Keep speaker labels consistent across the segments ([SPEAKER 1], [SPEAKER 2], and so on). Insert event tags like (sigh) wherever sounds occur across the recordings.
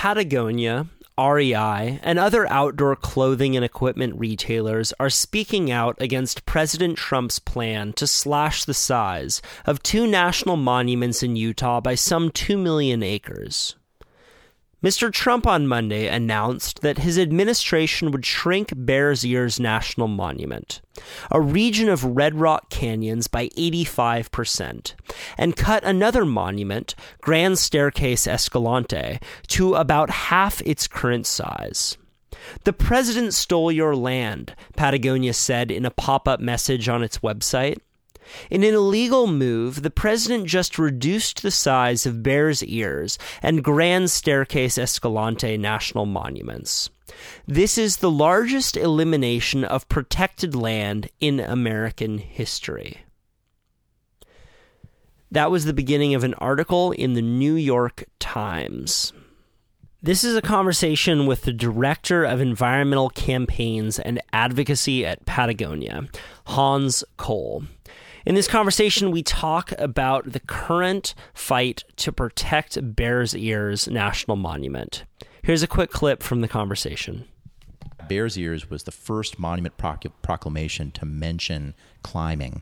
[SPEAKER 1] Patagonia, REI, and other outdoor clothing and equipment retailers are speaking out against President Trump's plan to slash the size of two national monuments in Utah by some 2 million acres. Mr. Trump on Monday announced that his administration would shrink Bears Ears National Monument, a region of red rock canyons, by 85%, and cut another monument, Grand Staircase Escalante, to about half its current size. The president stole your land, Patagonia said in a pop up message on its website. In an illegal move, the president just reduced the size of Bears Ears and Grand Staircase Escalante national monuments. This is the largest elimination of protected land in American history. That was the beginning of an article in the New York Times. This is a conversation with the Director of Environmental Campaigns and Advocacy at Patagonia, Hans Cole. In this conversation, we talk about the current fight to protect Bears Ears National Monument. Here's a quick clip from the conversation.
[SPEAKER 2] Bears Ears was the first monument proclamation to mention climbing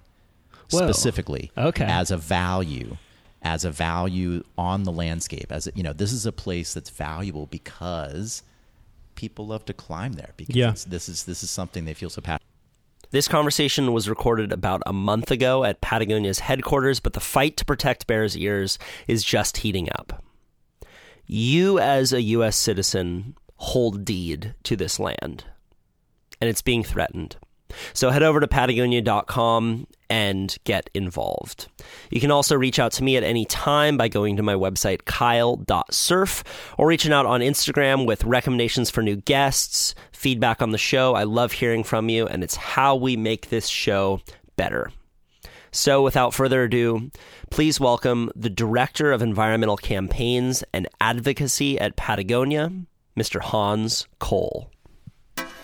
[SPEAKER 1] Whoa.
[SPEAKER 2] specifically
[SPEAKER 1] Okay.
[SPEAKER 2] as a value as a value on the landscape as a, you know this is a place that's valuable because people love to climb there because
[SPEAKER 1] Yeah.
[SPEAKER 2] this is this is something they feel so passionate
[SPEAKER 1] This conversation was recorded about a month ago at Patagonia's headquarters, but the fight to protect Bears Ears is just heating up. You, as a U.S. citizen, hold deed to this land, and it's being threatened. So head over to patagonia.com and get involved. You can also reach out to me at any time by going to my website, kyle.surf, or reaching out on Instagram with recommendations for new guests, feedback on the show. I love hearing from you, and it's how we make this show better. So, without further ado, please welcome the Director of Environmental Campaigns and Advocacy at Patagonia, Mr. Hans Cole.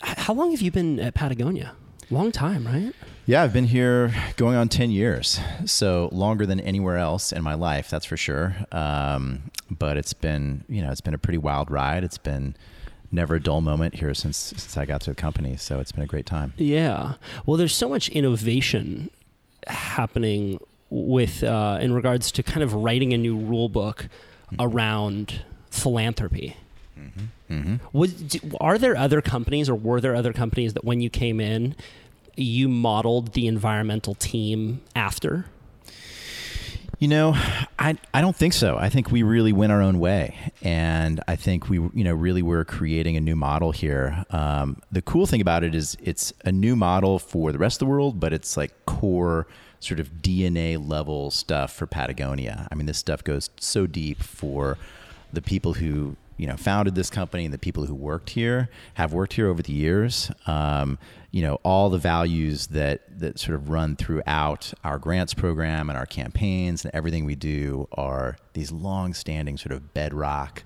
[SPEAKER 1] How long have you been at Patagonia? Long time, right?
[SPEAKER 2] yeah i've been here going on 10 years so longer than anywhere else in my life that's for sure um, but it's been you know it's been a pretty wild ride it's been never a dull moment here since since i got to the company so it's been a great time
[SPEAKER 1] Yeah. Well, there's so much innovation happening with uh, in regards to kind of writing a new rule book around philanthropy.
[SPEAKER 2] hmm
[SPEAKER 1] Was d- are there other companies or were there other companies that when you came in, you modeled the environmental team after?
[SPEAKER 2] You know, I I don't think so. I think we really went our own way, and I think we you know really were creating a new model here. Um, the cool thing about it is it's a new model for the rest of the world, but it's like core sort of DNA level stuff for Patagonia. I mean, this stuff goes so deep for the people who you know founded this company and the people who worked here have worked here over the years. Um, you know all the values that that sort of run throughout our grants program and our campaigns and everything we do are these long-standing sort of bedrock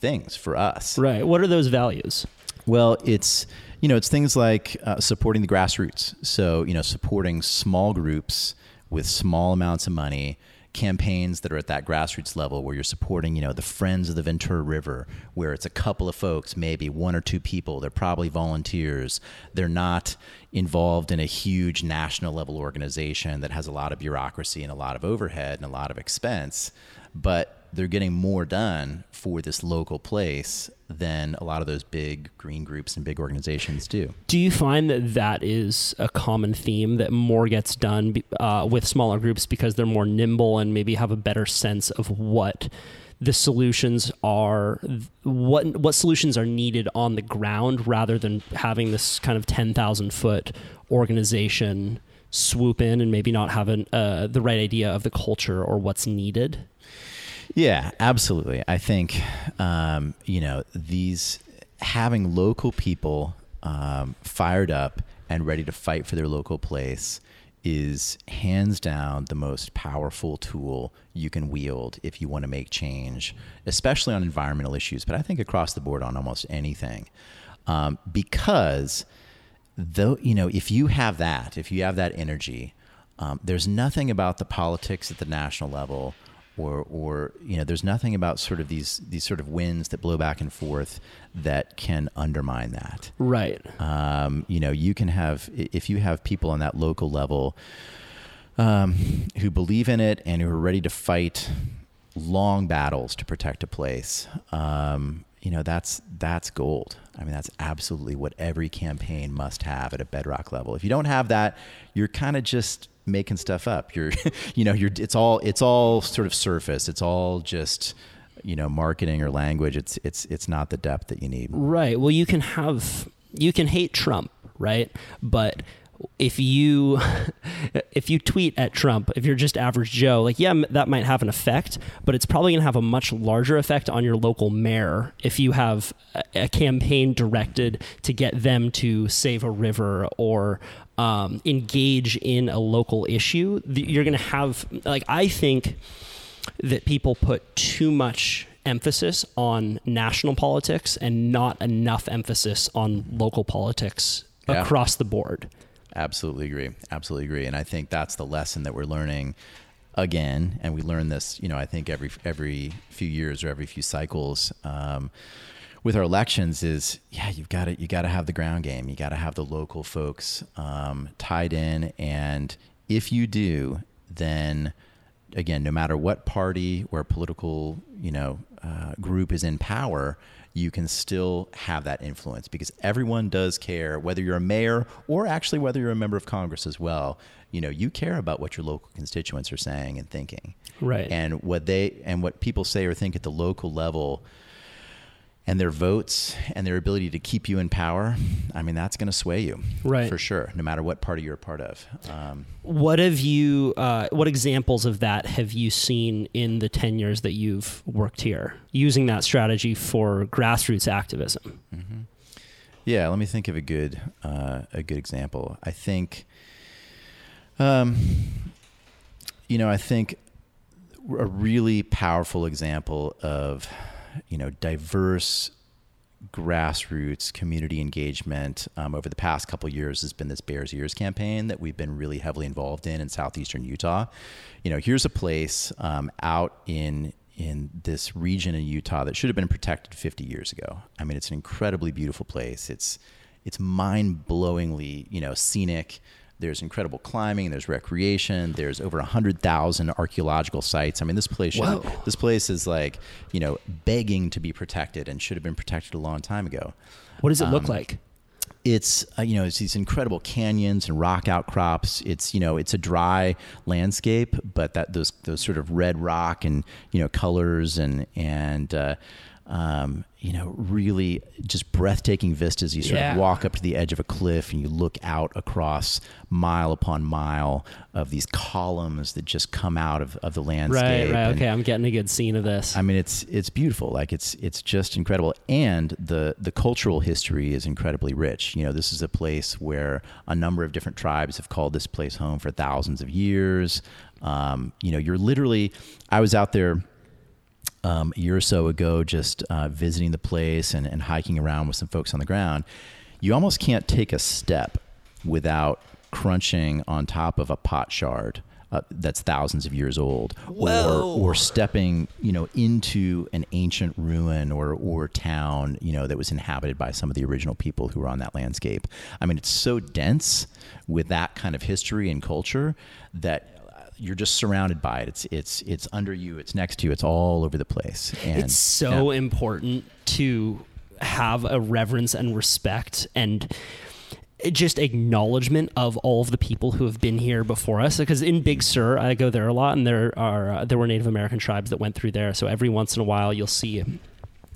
[SPEAKER 2] things for us.
[SPEAKER 1] Right. What are those values?
[SPEAKER 2] Well, it's you know it's things like uh, supporting the grassroots. So you know supporting small groups with small amounts of money, campaigns that are at that grassroots level where you're supporting you know the Friends of the Ventura River, where it's a couple of folks, maybe one or two people. They're probably volunteers. They're not involved in a huge national level organization that has a lot of bureaucracy and a lot of overhead and a lot of expense, but they're getting more done for this local place than a lot of those big green groups and big organizations do.
[SPEAKER 1] Do you find that that is a common theme that more gets done uh, with smaller groups because they're more nimble and maybe have a better sense of what the solutions are, what what solutions are needed on the ground, rather than having this kind of ten thousand foot organization swoop in and maybe not have an, uh, the right idea of the culture or what's needed.
[SPEAKER 2] Yeah, absolutely. I think um, you know these having local people um, fired up and ready to fight for their local place is hands down the most powerful tool you can wield if you want to make change, especially on environmental issues. But I think across the board on almost anything, um, because though you know if you have that, if you have that energy, um, there's nothing about the politics at the national level or or you know there's nothing about sort of these these sort of winds that blow back and forth that can undermine that.
[SPEAKER 1] Right.
[SPEAKER 2] um, you know you can have if you have people on that local level um, who believe in it and who are ready to fight long battles to protect a place um, you know that's that's gold. I mean that's absolutely what every campaign must have at a bedrock level. If you don't have that you're kind of just making stuff up you're (laughs) you know you're it's all it's all sort of surface it's all just you know marketing or language it's it's it's not the depth that you need
[SPEAKER 1] Right. Well, you can have you can hate Trump, right? But if you (laughs) if you tweet at Trump, if you're just average Joe, like yeah, that might have an effect, but it's probably going to have a much larger effect on your local mayor if you have a, a campaign directed to get them to save a river or um, engage in a local issue. You're going to have like I think that people put too much emphasis on national politics and not enough emphasis on local politics
[SPEAKER 2] Yeah.
[SPEAKER 1] across the board.
[SPEAKER 2] Absolutely agree. Absolutely agree. And I think that's the lesson that we're learning again. And we learn this, you know, I think every every few years or every few cycles. Um, with our elections is yeah you've got to you got to have the ground game. You got to have the local folks um, tied in. And if you do then again no matter what party or political you know uh, group is in power you can still have that influence because everyone does care whether you're a mayor or actually whether you're a member of congress as well. You know you care about what your local constituents are saying and thinking.
[SPEAKER 1] Right.
[SPEAKER 2] and what they and what people say or think at the local level and their votes and their ability to keep you in power, I mean, that's going to sway you,
[SPEAKER 1] Right.
[SPEAKER 2] For sure, no matter what party you're a part of. Um,
[SPEAKER 1] What have you? Uh, what examples of that have you seen in the ten years that you've worked here, using that strategy for grassroots activism?
[SPEAKER 2] yeah, let me think of a good uh, a good example. I think, um, you know, I think a really powerful example of you know diverse grassroots community engagement um, over the past couple years has been this Bears Ears campaign that we've been really heavily involved in in southeastern Utah. You know, here's a place um, out in in this region in Utah that should have been protected 50 years ago. I mean, it's an incredibly beautiful place. It's it's mind-blowingly, you know, scenic. There's incredible climbing. There's recreation. There's over hundred thousand archaeological sites. I mean, this place should, this place is like you know begging to be protected and should have been protected a long time ago.
[SPEAKER 1] What does it look
[SPEAKER 2] Um,
[SPEAKER 1] like?
[SPEAKER 2] It's uh, you know it's these incredible canyons and rock outcrops. It's you know it's a dry landscape, but that those those sort of red rock and you know colors and and uh, um, you know really just breathtaking vistas. You sort
[SPEAKER 1] Yeah.
[SPEAKER 2] of walk up to the edge of a cliff and you look out across mile upon mile of these columns that just come out of, of the landscape.
[SPEAKER 1] Right, right.
[SPEAKER 2] and-
[SPEAKER 1] Okay, I'm getting a good scene of this.
[SPEAKER 2] I mean, it's it's beautiful. Like it's it's just incredible, and the the cultural history is incredibly rich. You know, this is a place where a number of different tribes have called this place home for thousands of years. Um, you know, you're literally. I was out there um, a year or so ago, just uh, visiting the place and, and hiking around with some folks on the ground. You almost can't take a step without crunching on top of a pot shard uh, that's thousands of years old,
[SPEAKER 1] Whoa.
[SPEAKER 2] or or stepping, you know, into an ancient ruin or or town, you know, that was inhabited by some of the original people who were on that landscape. I mean, it's so dense with that kind of history and culture that you're just surrounded by it. It's it's it's under you. It's next to you. It's all over the place. And
[SPEAKER 1] it's so
[SPEAKER 2] yeah.
[SPEAKER 1] important to have a reverence and respect and just acknowledgement of all of the people who have been here before us because in big sur i go there a lot and there are uh, there were native american tribes that went through there so every once in a while you'll see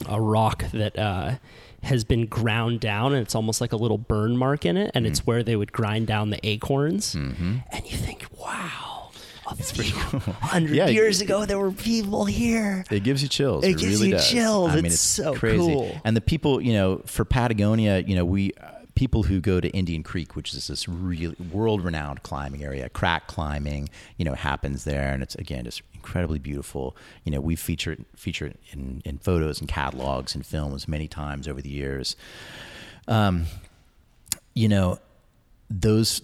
[SPEAKER 1] a rock that uh, has been ground down and it's almost like a little burn mark in it and
[SPEAKER 2] Mm.
[SPEAKER 1] it's where they would grind down the acorns and you think wow (laughs) a few hundred
[SPEAKER 2] Yeah,
[SPEAKER 1] years ago there were people here
[SPEAKER 2] It gives you chills.
[SPEAKER 1] It
[SPEAKER 2] It,
[SPEAKER 1] gives
[SPEAKER 2] really
[SPEAKER 1] you
[SPEAKER 2] does.
[SPEAKER 1] chills.
[SPEAKER 2] I mean,
[SPEAKER 1] It's
[SPEAKER 2] it's,
[SPEAKER 1] so
[SPEAKER 2] crazy.
[SPEAKER 1] cool.
[SPEAKER 2] And the people, you know, for Patagonia, you know, we uh, people who go to Indian Creek, which is this really world-renowned climbing area, crack climbing, you know, happens there, and it's again just incredibly beautiful. You know, we've featured featured in in photos and catalogs and films many times over the years. Um, you know, those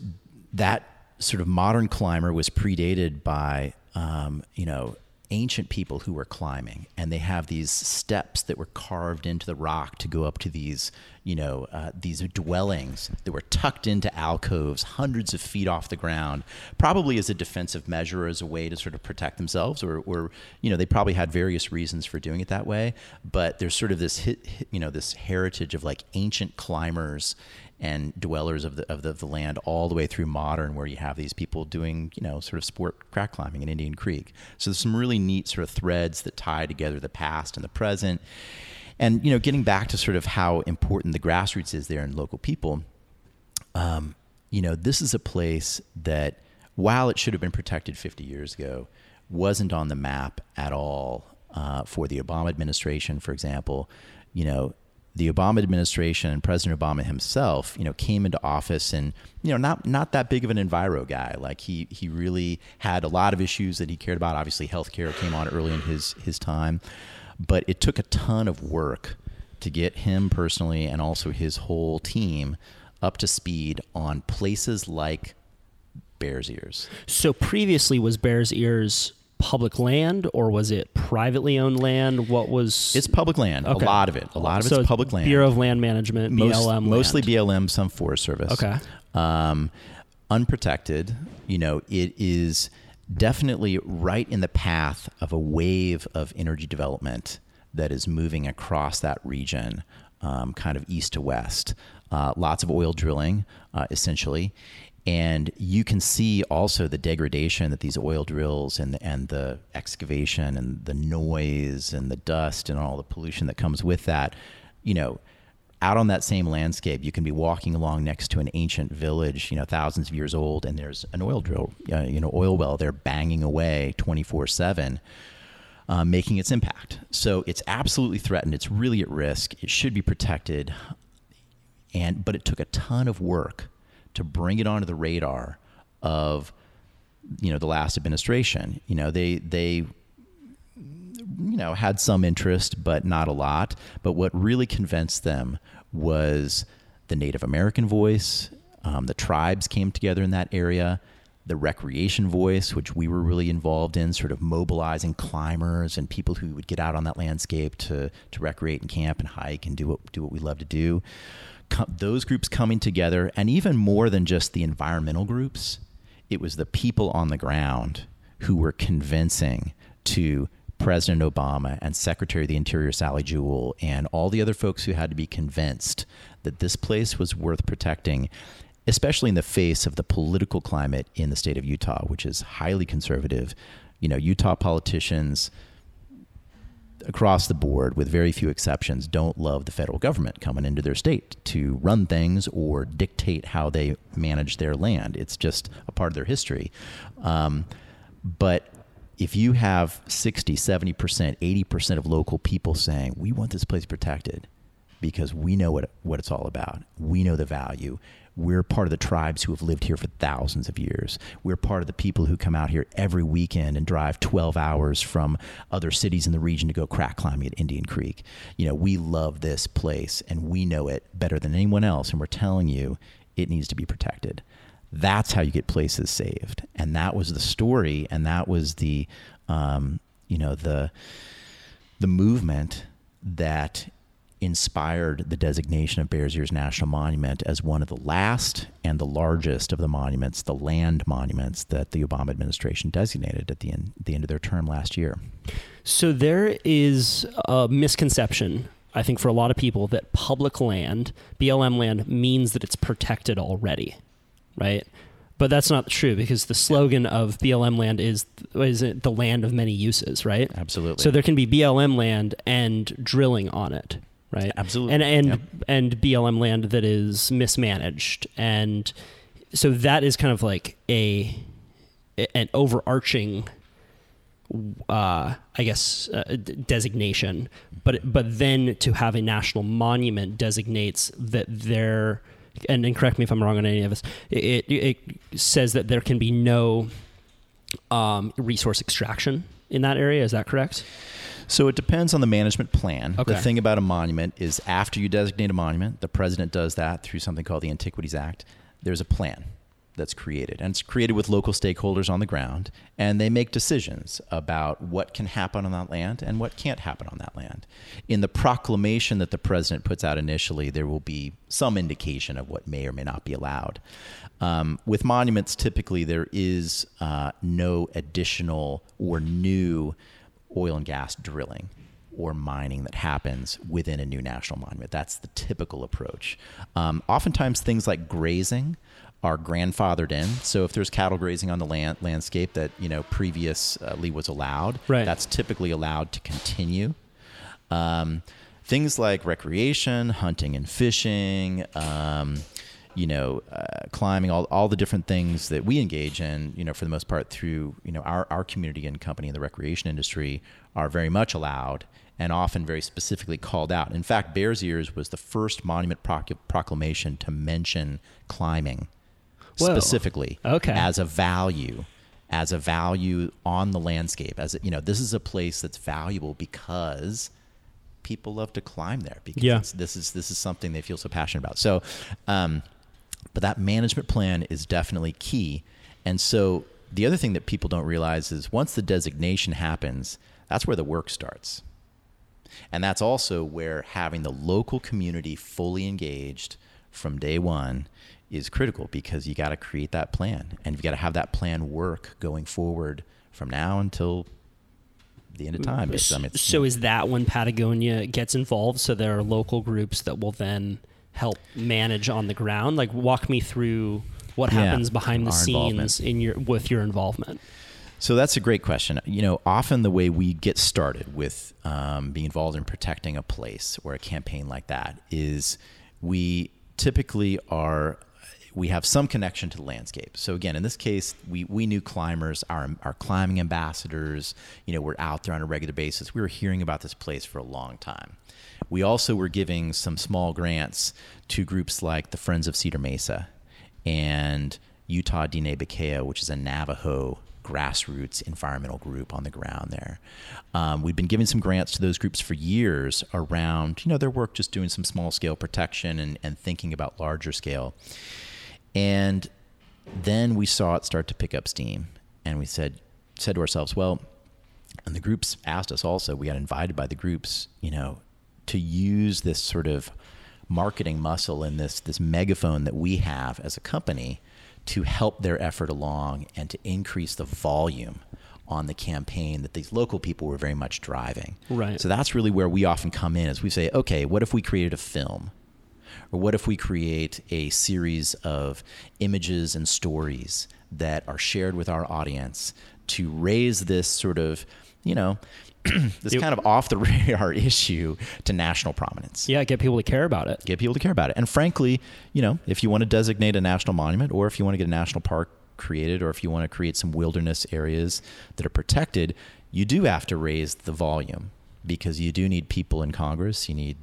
[SPEAKER 2] that sort of modern climber was predated by um, you know ancient people who were climbing and they have these steps that were carved into the rock to go up to these you know uh, these dwellings that were tucked into alcoves hundreds of feet off the ground probably as a defensive measure as a way to sort of protect themselves or, or you know they probably had various reasons for doing it that way but there's sort of this hit, hit- you know this heritage of like ancient climbers and dwellers of the of the, of the land all the way through modern where you have these people doing you know sort of sport crack climbing in Indian Creek. So there's some really neat sort of threads that tie together the past and the present. And you know, getting back to sort of how important the grassroots is there in local people, um, you know, this is a place that while it should have been protected 50 years ago, wasn't on the map at all uh, for the Obama administration, for example. You know, the Obama administration and President Obama himself, you know, came into office and you know not not that big of an enviro guy. Like he he really had a lot of issues that he cared about. Obviously, healthcare came on early in his his time, but it took a ton of work to get him personally and also his whole team up to speed on places like Bears Ears.
[SPEAKER 1] so previously was bears ears public land or was it privately owned land what was
[SPEAKER 2] It's public land.
[SPEAKER 1] Okay.
[SPEAKER 2] A lot of it. A lot of
[SPEAKER 1] So
[SPEAKER 2] it's public land.
[SPEAKER 1] bureau of land management
[SPEAKER 2] Most-
[SPEAKER 1] blm
[SPEAKER 2] mostly
[SPEAKER 1] land.
[SPEAKER 2] BLM, some Forest Service.
[SPEAKER 1] Okay.
[SPEAKER 2] Um, unprotected. You know, it is definitely right in the path of a wave of energy development that is moving across that region, um, kind of east to west. Uh, lots of oil drilling, uh, essentially. And you can see also the degradation that these oil drills and and the excavation and the noise and the dust and all the pollution that comes with that, you know, out on that same landscape, you can be walking along next to an ancient village, you know, thousands of years old, and there's an oil drill, uh, you know, oil well there banging away 24 7, uh, making its impact. So it's absolutely threatened. It's really at risk. It should be protected. And, but it took a ton of work to bring it onto the radar of, you know, the last administration. You know, they, they, you know, had some interest, but not a lot. But what really convinced them was the Native American voice. Um, the tribes came together in that area. The recreation voice, which we were really involved in, sort of mobilizing climbers and people who would get out on that landscape to to recreate and camp and hike and do what do what we love to do. Co- those groups coming together, and even more than just the environmental groups, it was the people on the ground who were convincing to President Obama and Secretary of the Interior Sally Jewell and all the other folks who had to be convinced that this place was worth protecting, especially in the face of the political climate in the state of Utah, which is highly conservative. You know, Utah politicians across the board, with very few exceptions, don't love the federal government coming into their state to run things or dictate how they manage their land. It's just a part of their history. Um, but if you have 60, 70%, 80% of local people saying, we want this place protected because we know what, what it's all about, we know the value. We're part of the tribes who have lived here for thousands of years. We're part of the people who come out here every weekend and drive 12 hours from other cities in the region to go crack climbing at Indian Creek. You know, we love this place and we know it better than anyone else. And we're telling you it needs to be protected. That's how you get places saved. And that was the story. And that was the, um, you know, the, the movement that inspired the designation of Bears Ears National Monument as one of the last and the largest of the monuments, the land monuments that the Obama administration designated at the end, the end of their term last year.
[SPEAKER 1] So there is a misconception, I think, for a lot of people that public land, BLM land, means that it's protected already, right? But that's not true because the slogan of BLM land is is it the land of many uses, right?
[SPEAKER 2] Absolutely.
[SPEAKER 1] So there can be BLM land and drilling on it, right?
[SPEAKER 2] Absolutely.
[SPEAKER 1] And and
[SPEAKER 2] Yep.
[SPEAKER 1] and BLM land that is mismanaged, and so that is kind of like a an overarching, uh, I guess, uh, designation. But but then to have a national monument designates that there. And, and correct me if I'm wrong on any of this. It, it, it says that there can be no um, resource extraction in that area. Is that correct?
[SPEAKER 2] So it depends on the management plan.
[SPEAKER 1] Okay.
[SPEAKER 2] The thing about a monument is after you designate a monument, the president does that through something called the Antiquities Act. There's a plan that's created, and it's created with local stakeholders on the ground, and they make decisions about what can happen on that land and what can't happen on that land. In the proclamation that the president puts out initially, there will be some indication of what may or may not be allowed. Um, with monuments, typically there is uh, no additional or new oil and gas drilling or mining that happens within a new national monument. That's the typical approach. Um, oftentimes, things like grazing are grandfathered in. So if there's cattle grazing on the land landscape that you know previously was allowed,
[SPEAKER 1] Right.
[SPEAKER 2] that's typically allowed to continue. Um, things like recreation, hunting and fishing, um, you know, uh, climbing, all, all the different things that we engage in, you know, for the most part through, you know, our, our community and company in the recreation industry are very much allowed and often very specifically called out. In fact, Bears Ears was the first monument proc- proclamation to mention climbing
[SPEAKER 1] Whoa.
[SPEAKER 2] specifically
[SPEAKER 1] Okay.
[SPEAKER 2] as a value as a value on the landscape as a, you know this is a place that's valuable because people love to climb there because
[SPEAKER 1] Yeah.
[SPEAKER 2] this is this is something they feel so passionate about so um, but that management plan is definitely key and so the other thing that people don't realize is once the designation happens that's where the work starts and that's also where having the local community fully engaged from day one is critical because you got to create that plan and you got to have that plan work going forward from now until the end of time. It's- I mean,
[SPEAKER 1] So is that when Patagonia gets involved? So there are local groups that will then help manage on the ground. Like walk me through what
[SPEAKER 2] Yeah,
[SPEAKER 1] happens behind the scenes in your with your involvement.
[SPEAKER 2] So that's a great question. You know, often the way we get started with um, being involved in protecting a place or a campaign like that is we typically are we have some connection to the landscape. So again, in this case, we, we knew climbers, our our climbing ambassadors. You know, we're out there on a regular basis. We were hearing about this place for a long time. We also were giving some small grants to groups like the Friends of Cedar Mesa and Utah Diné Bikéyah, which is a Navajo grassroots environmental group on the ground there. Um, we've been giving some grants to those groups for years around, you know, their work just doing some small scale protection and, and thinking about larger scale. And then we saw it start to pick up steam, and we said said to ourselves, well, and the groups asked us also. We got invited by the groups, you know, to use this sort of marketing muscle and this this megaphone that we have as a company to help their effort along and to increase the volume on the campaign that these local people were very much driving.
[SPEAKER 1] Right.
[SPEAKER 2] So that's really where we often come in is we say, okay, what if we created a film? Or what if we create a series of images and stories that are shared with our audience to raise this sort of, you know, (clears throat) this
[SPEAKER 1] Yep.
[SPEAKER 2] kind of off the (laughs) radar issue to national prominence?
[SPEAKER 1] Yeah, get people to care about it.
[SPEAKER 2] Get people to care about it. And frankly, you know, if you want to designate a national monument or if you want to get a national park created or if you want to create some wilderness areas that are protected, you do have to raise the volume because you do need people in Congress. You need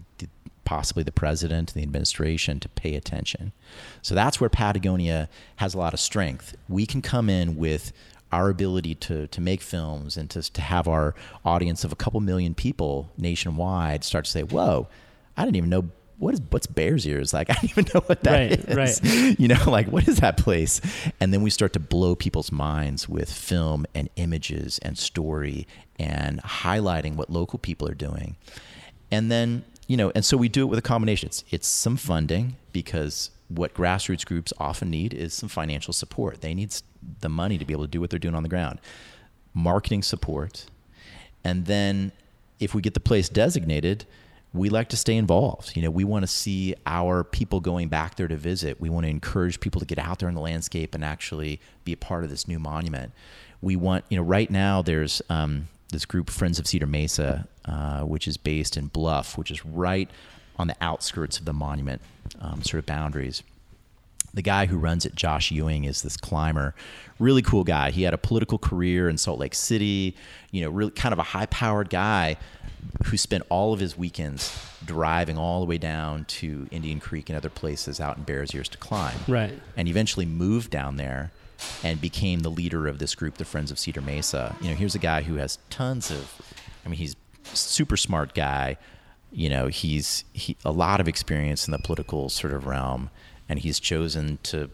[SPEAKER 2] possibly the president, the administration to pay attention. So that's where Patagonia has a lot of strength. We can come in with our ability to, to make films and to, to have our audience of a couple million people nationwide start to say, whoa, I didn't even know what is what's Bears Ears like. (laughs) I don't even know what that
[SPEAKER 1] Right,
[SPEAKER 2] is.
[SPEAKER 1] right. (laughs)
[SPEAKER 2] You know, like what is that place? And then we start to blow people's minds with film and images and story and highlighting what local people are doing. And then, you know, and so we do it with a combination. It's it's some funding because what grassroots groups often need is some financial support. They need the money to be able to do what they're doing on the ground. Marketing support. And then if we get the place designated, we like to stay involved. You know, we want to see our people going back there to visit. We want to encourage people to get out there in the landscape and actually be a part of this new monument. We want, you know, right now there's um, this group, Friends of Cedar Mesa, uh, which is based in Bluff, which is right on the outskirts of the monument um, sort of boundaries. The guy who runs it, Josh Ewing, is this climber, really cool guy. He had a political career in Salt Lake City, you know, really kind of a high-powered guy who spent all of his weekends driving all the way down to Indian Creek and other places out in Bears Ears to climb.
[SPEAKER 1] Right.
[SPEAKER 2] And eventually moved down there and became the leader of this group, the Friends of Cedar Mesa. You know, here's a guy who has tons of, I mean, he's super smart guy. You know, he's he, a lot of experience in the political sort of realm, and he's chosen to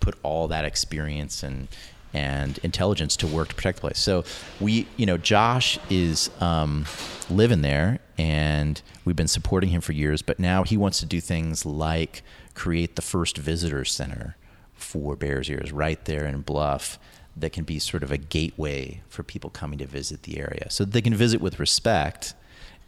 [SPEAKER 2] put all that experience and and intelligence to work to protect the place. So we, you know, Josh is um, living there, and we've been supporting him for years. But now he wants to do things like create the first visitor center for Bears Ears right there in Bluff that can be sort of a gateway for people coming to visit the area so they can visit with respect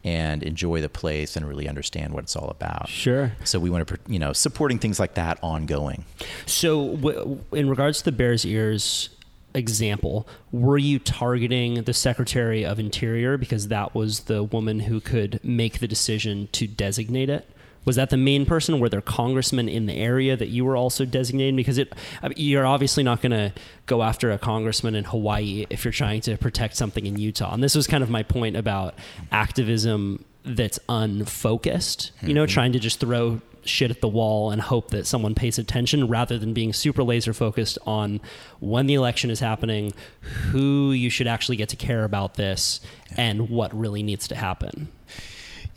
[SPEAKER 2] and enjoy the place and really understand what it's all about.
[SPEAKER 1] Sure.
[SPEAKER 2] So we want to, you know, supporting things like that ongoing.
[SPEAKER 1] So, w- in regards to the Bears Ears example, were you targeting the Secretary of Interior because that was the woman who could make the decision to designate it? Was that the main person? Were there congressmen in the area that you were also designating? Because it, you're obviously not going to go after a congressman in Hawaii if you're trying to protect something in Utah. And this was kind of my point about activism that's unfocused. You know, mm-hmm. trying to just throw shit at the wall and hope that someone pays attention rather than being super laser focused on when the election is happening, who you should actually get to care about this, and what really needs to happen.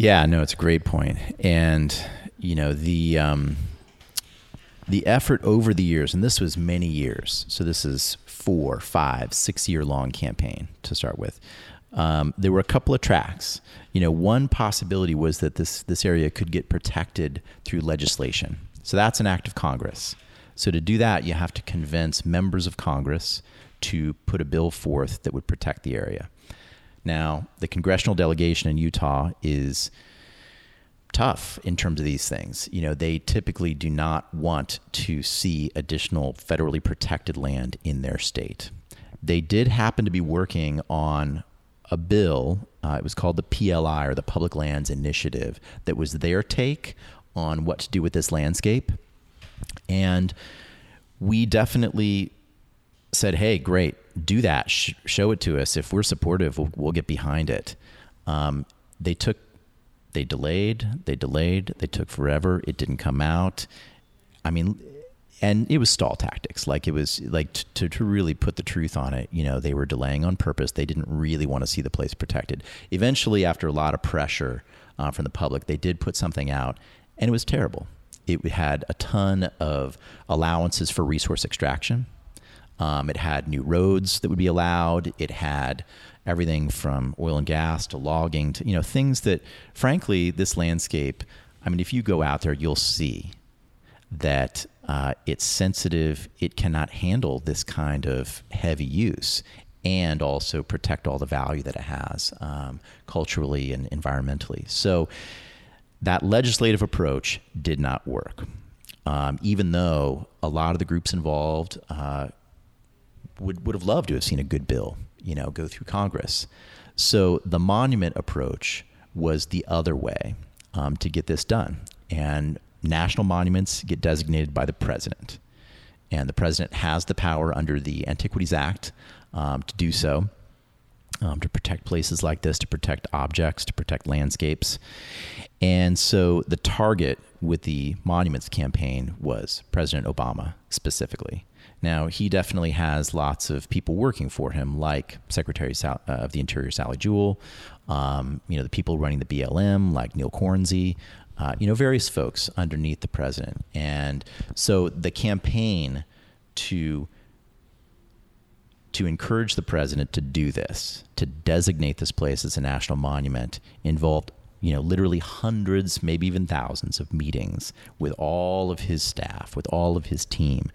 [SPEAKER 2] Yeah, no, it's a great point. And you know the um, the effort over the years, and this was many years. So this is four, five, six year long campaign to start with. Um, there were a couple of tracks. You know, one possibility was that this this area could get protected through legislation. So that's an act of Congress. So to do that, you have to convince members of Congress to put a bill forth that would protect the area. Now, the congressional delegation in Utah is tough in terms of these things. You know, they typically do not want to see additional federally protected land in their state. They did happen to be working on a bill. Uh, it was called the PLI or the Public Lands Initiative, that was their take on what to do with this landscape. And we definitely said, "Hey, great, do that. Sh- show it to us. If we're supportive, we'll, we'll get behind it." Um, they took, they delayed, they delayed, they took forever. It didn't come out. I mean, and it was stall tactics. Like it was like t- to to really put the truth on it. You know, they were delaying on purpose. They didn't really want to see the place protected. Eventually, after a lot of pressure uh, from the public, they did put something out, and it was terrible. It had a ton of allowances for resource extraction. Um, it had new roads that would be allowed. It had everything from oil and gas to logging to you know things that, frankly, this landscape. I mean, if you go out there, you'll see that uh, it's sensitive. It cannot handle this kind of heavy use and also protect all the value that it has um, culturally and environmentally. So that legislative approach did not work, um, even though a lot of the groups involved uh, would would have loved to have seen a good bill, you know, go through Congress. So the monument approach was the other way um, to get this done, and national monuments get designated by the president, and the president has the power under the Antiquities Act um, to do so. Um, to protect places like this, to protect objects, to protect landscapes. And so the target with the monuments campaign was President Obama specifically. Now, he definitely has lots of people working for him, like Secretary uh, of the Interior Sally Jewell, um, you know, the people running the BLM, like Neil Kornze, uh, you know, various folks underneath the president. And so the campaign to to encourage the president to do this, to designate this place as a national monument, involved, you know, literally hundreds, maybe even thousands of meetings with all of his staff, with all of his team.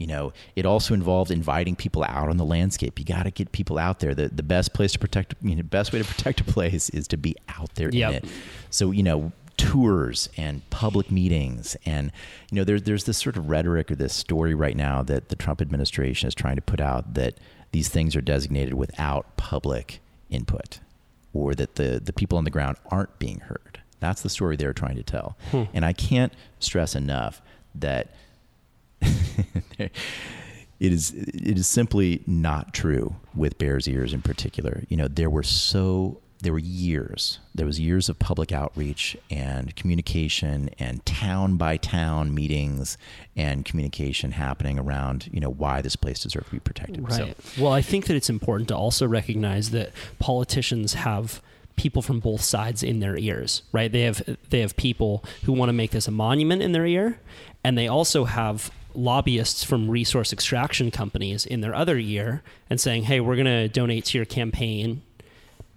[SPEAKER 2] You know, it also involved inviting people out on the landscape. You got to get people out there. The the best place to protect, you know, best way to protect a place is to be out there
[SPEAKER 1] Yep.
[SPEAKER 2] in it. So you know, tours and public meetings and you know there's there's this sort of rhetoric or this story right now that the Trump administration is trying to put out that these things are designated without public input or that the the people on the ground aren't being heard That's the story they're trying to tell. Hmm. And I can't stress enough that (laughs) it is it is simply not true with Bears Ears in particular. You know, there were so there were years. There was years of public outreach and communication and town by town meetings and communication happening around, you know, why this place deserves to be protected.
[SPEAKER 1] Right.
[SPEAKER 2] So,
[SPEAKER 1] well, I think that it's important to also recognize that politicians have people from both sides in their ears, right? They have they have people who want to make this a monument in their ear, and they also have lobbyists from resource extraction companies in their other year and saying, "Hey, we're going to donate to your campaign."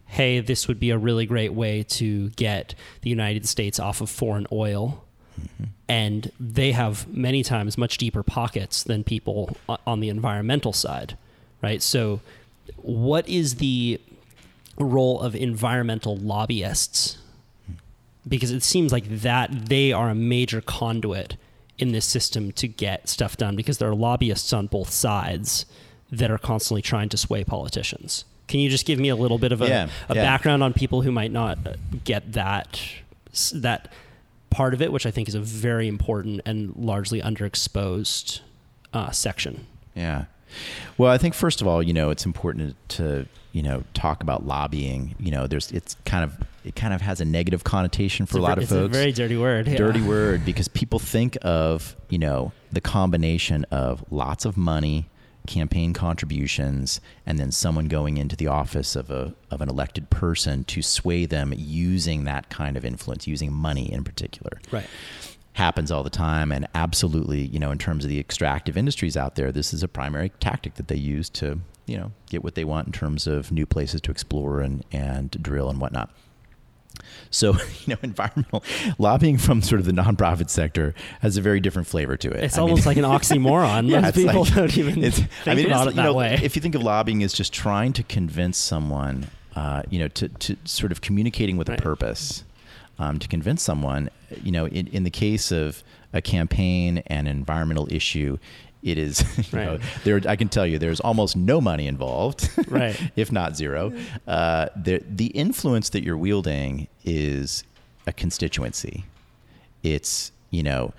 [SPEAKER 1] Hey, this would be a really great way to get the United States off of foreign oil. Mm-hmm. And they have many times much deeper pockets than people on the environmental side, right? So, what is the role of environmental lobbyists hmm. because it seems like that they are a major conduit in this system to get stuff done because there are lobbyists on both sides that are constantly trying to sway politicians. Can you just give me a little bit of a,
[SPEAKER 2] Yeah,
[SPEAKER 1] a
[SPEAKER 2] yeah.
[SPEAKER 1] background on people who might not uh, get that that part of it, which I think is a very important and largely underexposed uh, section?
[SPEAKER 2] Yeah. Well, I think first of all, you know, it's important to you know talk about lobbying. You know, there's it's kind of it kind of has a negative connotation for
[SPEAKER 1] It's
[SPEAKER 2] a lot
[SPEAKER 1] ver-
[SPEAKER 2] of
[SPEAKER 1] it's
[SPEAKER 2] folks.
[SPEAKER 1] a very dirty word. yeah.
[SPEAKER 2] dirty word because people think of you know the combination of lots of money campaign contributions and then someone going into the office of a of an elected person to sway them using that kind of influence using money in particular
[SPEAKER 1] Right.
[SPEAKER 2] happens all the time and absolutely you know in terms of the extractive industries out there this is a primary tactic that they use to you know get what they want in terms of new places to explore and and drill and whatnot so (laughs) you know environmental lobbying from sort of the nonprofit sector has a very different flavor to it
[SPEAKER 1] It's
[SPEAKER 2] I mean-
[SPEAKER 1] almost like an oxymoron. (laughs)
[SPEAKER 2] yeah,
[SPEAKER 1] Most people
[SPEAKER 2] like-
[SPEAKER 1] don't even think
[SPEAKER 2] it
[SPEAKER 1] about
[SPEAKER 2] is,
[SPEAKER 1] it
[SPEAKER 2] you
[SPEAKER 1] that
[SPEAKER 2] know,
[SPEAKER 1] way.
[SPEAKER 2] If you think of lobbying as just trying to convince someone, uh, you know, to, to sort of communicating with
[SPEAKER 1] Right.
[SPEAKER 2] a purpose, um, to convince someone, you know, in, in the case of a campaign and environmental issue, it is, (laughs) you know, there. I can tell you, there's almost no money involved, (laughs)
[SPEAKER 1] Right.
[SPEAKER 2] if not zero. Uh, the the influence that you're wielding is a constituency. It's you know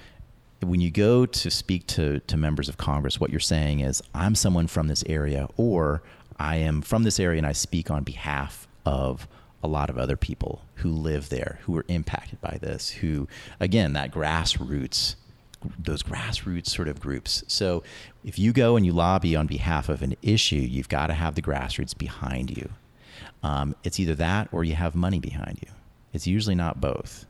[SPEAKER 2] when you go to speak to, to members of Congress, what you're saying is, I'm someone from this area, or I am from this area and I speak on behalf of a lot of other people who live there, who are impacted by this, who, again, that grassroots, those grassroots sort of groups. So if you go and you lobby on behalf of an issue, you've got to have the grassroots behind you. Um, it's either that or you have money behind you. It's usually not both.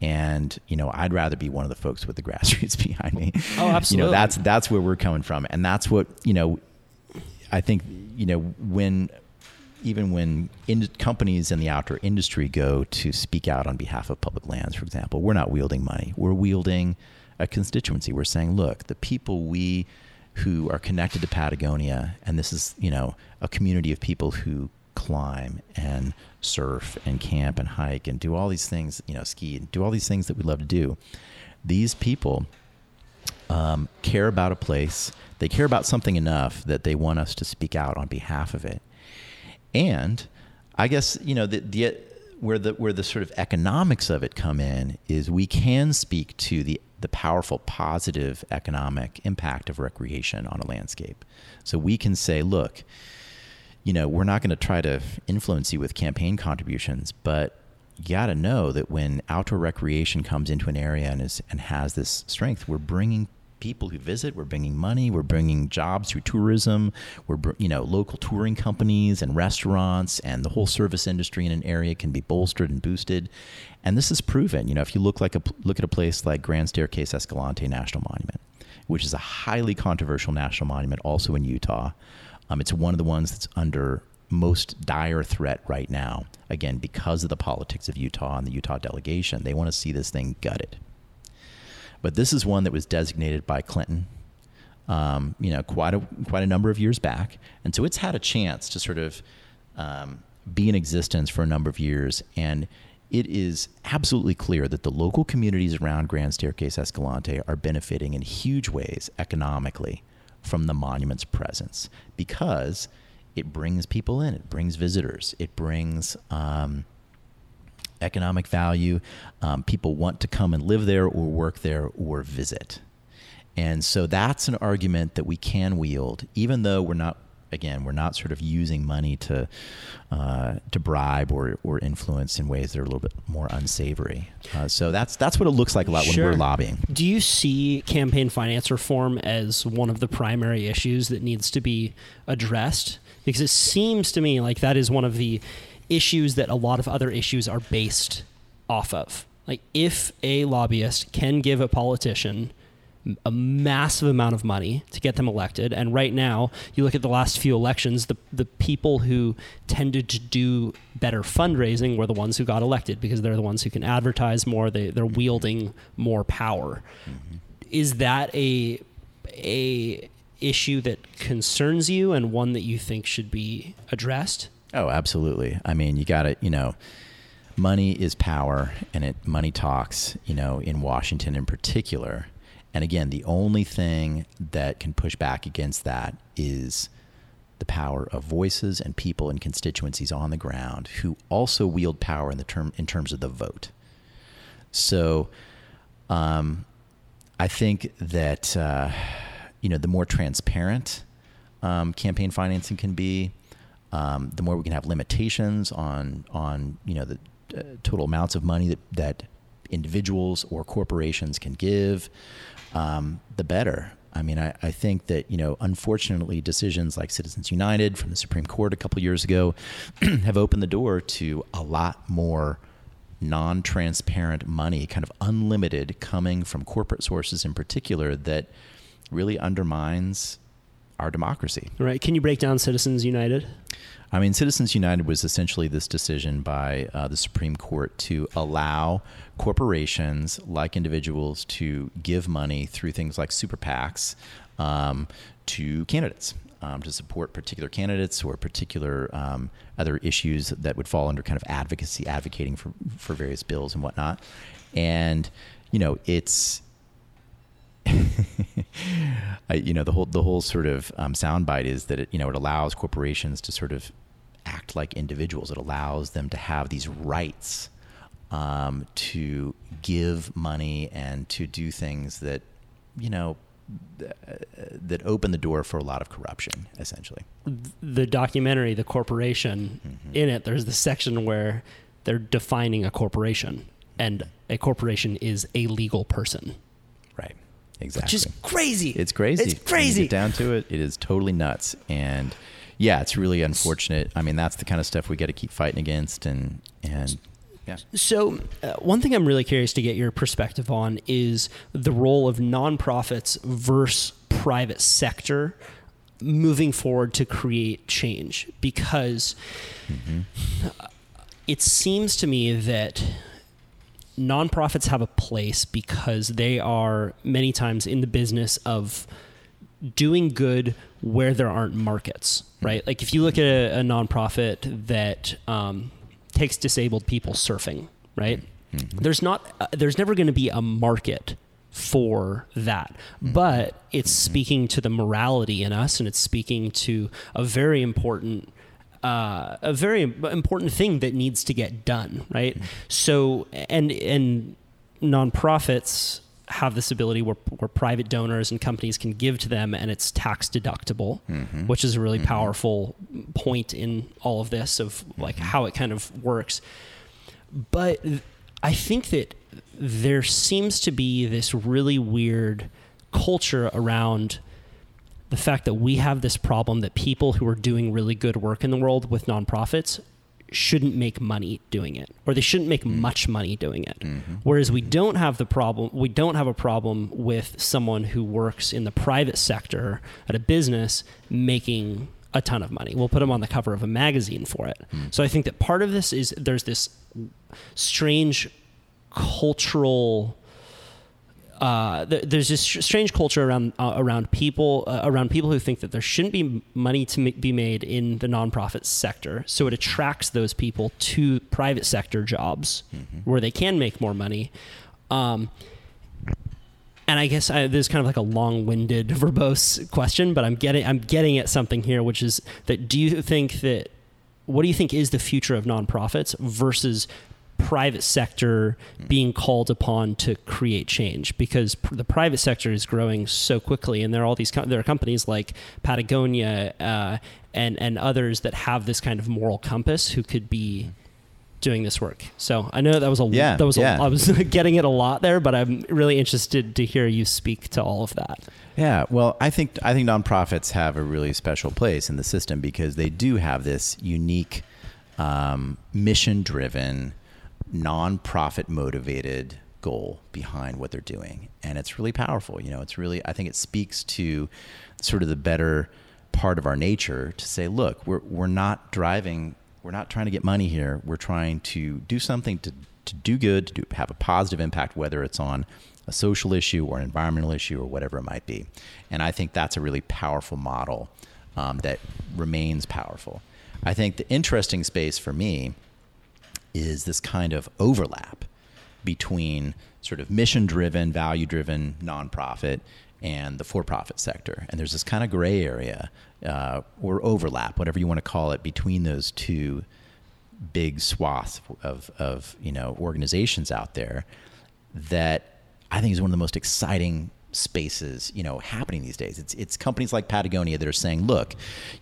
[SPEAKER 2] And you know, I'd rather be one of the folks with the (laughs) grassroots behind me.
[SPEAKER 1] Oh, absolutely.
[SPEAKER 2] You know, that's that's where we're coming from, and that's what you know. I think you know when even when in, companies in the outdoor industry go to speak out on behalf of public lands, for example, we're not wielding money. We're wielding a constituency. We're saying, look, the people we who are connected to Patagonia, and this is you know a community of people who climb and surf and camp and hike and do all these things, you know, ski and do all these things that we love to do. These people um, care about a place. They care about something enough that they want us to speak out on behalf of it. And I guess you know the, the where the where the sort of economics of it come in is we can speak to the the powerful positive economic impact of recreation on a landscape. So we can say, look, you know, we're not going to try to influence you with campaign contributions, but you got to know that when outdoor recreation comes into an area and is and has this strength, we're bringing people who visit, we're bringing money, we're bringing jobs through tourism, we're you know local touring companies and restaurants and the whole service industry in an area can be bolstered and boosted. And this is proven. You know, if you look like a look at a place like Grand Staircase Escalante National Monument, which is a highly controversial national monument, also in Utah. Um, it's one of the ones that's under most dire threat right now. Again, because of the politics of Utah and the Utah delegation, they want to see this thing gutted. But this is one that was designated by Clinton, um, you know, quite a quite a number of years back, and so it's had a chance to sort of um, be in existence for a number of years, and it is absolutely clear that the local communities around Grand Staircase Escalante are benefiting in huge ways economically from the monument's presence because it brings people in, it brings visitors, it brings um, economic value. Um, people want to come and live there or work there or visit. And so that's an argument that we can wield, even though we're not again, we're not sort of using money to uh, to bribe or, or influence in ways that are a little bit more unsavory. Uh, so that's that's what it looks like a lot when we're lobbying.
[SPEAKER 1] Do you see campaign finance reform as one of the primary issues that needs to be addressed? Because it seems to me like that is one of the issues that a lot of other issues are based off of. Like, if a lobbyist can give a politician a massive amount of money to get them elected. And right now, you look at the last few elections, the the people who tended to do better fundraising were the ones who got elected because they're the ones who can advertise more. They they're wielding more power. Mm-hmm. Is that a a issue that concerns you and one that you think should be addressed?
[SPEAKER 2] Oh, absolutely. I mean, you got to, you know, money is power and it money talks, you know, in Washington in particular. And again, the only thing that can push back against that is the power of voices and people and constituencies on the ground who also wield power in the term in terms of the vote. So, um, I think that uh, you know the more transparent um, campaign financing can be, um, the more we can have limitations on on you know the uh, total amounts of money that that individuals or corporations can give, um, the better. I mean, I, I think that you know, unfortunately, decisions like Citizens United from the Supreme Court a couple years ago (clears throat) have opened the door to a lot more non-transparent money, kind of unlimited, coming from corporate sources in particular, that really undermines our democracy.
[SPEAKER 1] Right? Can you break down Citizens United?
[SPEAKER 2] I mean, Citizens United was essentially this decision by uh, the Supreme Court to allow corporations, like individuals, to give money through things like super PACs um, to candidates. Um, to support particular candidates or particular um, other issues that would fall under kind of advocacy, advocating for for various bills and whatnot, and you know it's (laughs) I, you know the whole the whole sort of um, soundbite is that it you know it allows corporations to sort of act like individuals. It allows them to have these rights um, to give money and to do things that you know th- that open the door for a lot of corruption, essentially.
[SPEAKER 1] the documentary, the corporation,
[SPEAKER 2] Mm-hmm.
[SPEAKER 1] in it, there's the section where they're defining a corporation, and a corporation is a legal person.
[SPEAKER 2] Exactly.
[SPEAKER 1] which is crazy.
[SPEAKER 2] It's crazy.
[SPEAKER 1] It's crazy.
[SPEAKER 2] get down to it, it is totally nuts. And yeah, it's really unfortunate. I mean, that's the kind of stuff we got to keep fighting against. And and yeah.
[SPEAKER 1] So, uh, one thing I'm really curious to get your perspective on is the role of nonprofits versus private sector moving forward to create change because it seems to me that nonprofits have a place because they are many times in the business of doing good where there aren't markets, right? Like if you look at a, a nonprofit that um, takes disabled people surfing, right? There's not, uh, there's never going to be a market for that, but it's speaking to the morality in us, and it's speaking to a very important uh, a very important thing that needs to get done, right? Mm-hmm. So, and and nonprofits have this ability where, where private donors and companies can give to them, and it's tax deductible, mm-hmm. which is a really mm-hmm. powerful point in all of this of like how it kind of works. But I think that there seems to be this really weird culture around the fact that we have this problem that people who are doing really good work in the world with nonprofits shouldn't make money doing it or they shouldn't make mm. much money doing it. Mm-hmm. Whereas we don't have the problem we don't have a problem with someone who works in the private sector at a business making a ton of money. We'll put them on the cover of a magazine for it. Mm. So i think that part of this is there's this strange cultural uh, th- there's this sh- strange culture around uh, around people uh, around people who think that there shouldn't be money to ma- be made in the nonprofit sector. So it attracts those people to private sector jobs where they can make more money. Um, and I guess I, this is kind of like a long-winded, (laughs) verbose question, but I'm getting I'm getting at something here, which is that do you think that what do you think is the future of nonprofits versus private sector being called upon to create change because pr- the private sector is growing so quickly and there are all these com- there are companies like Patagonia uh, and and others that have this kind of moral compass who could be doing this work. So I know that was a
[SPEAKER 2] Yeah,
[SPEAKER 1] that was
[SPEAKER 2] yeah.
[SPEAKER 1] a, I was (laughs) getting it a lot there, but I'm really interested to hear you speak to all of that.
[SPEAKER 2] Yeah, well, I think I think nonprofits have a really special place in the system because they do have this unique, um, mission-driven, non-profit motivated goal behind what they're doing, and it's really powerful. You know, it's really I think it speaks to sort of the better part of our nature to say, look, we're we're not driving, we're not trying to get money here. We're trying to do something to to do good, to do, have a positive impact, whether it's on a social issue or an environmental issue or whatever it might be. And I think that's a really powerful model um, that remains powerful. I think the interesting space for me is this kind of overlap between sort of mission driven, value driven nonprofit and the for profit sector. And there's this kind of gray area uh, or overlap, whatever you want to call it, between those two big swaths of, of you know organizations out there that I think is one of the most exciting spaces you know happening these days. It's it's companies like Patagonia that are saying, look,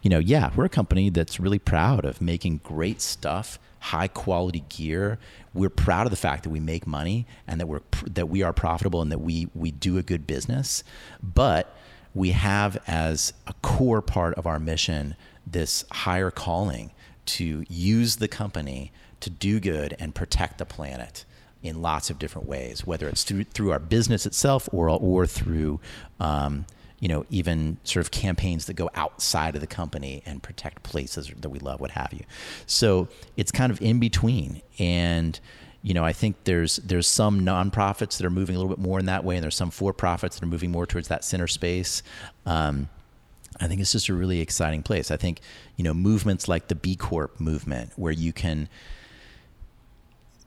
[SPEAKER 2] you know, yeah, we're a company that's really proud of making great stuff, high quality gear. We're proud of the fact that we make money and that we're that we are profitable and that we we do a good business, but we have as a core part of our mission this higher calling to use the company to do good and protect the planet in lots of different ways, whether it's through through our business itself or or through um, you know even sort of campaigns that go outside of the company and protect places that we love, what have you. So it's kind of in between, and you know I think there's there's some nonprofits that are moving a little bit more in that way, and there's some for profits that are moving more towards that center space. Um, I think it's just a really exciting place. I think, you know, movements like the B Corp movement, where you can,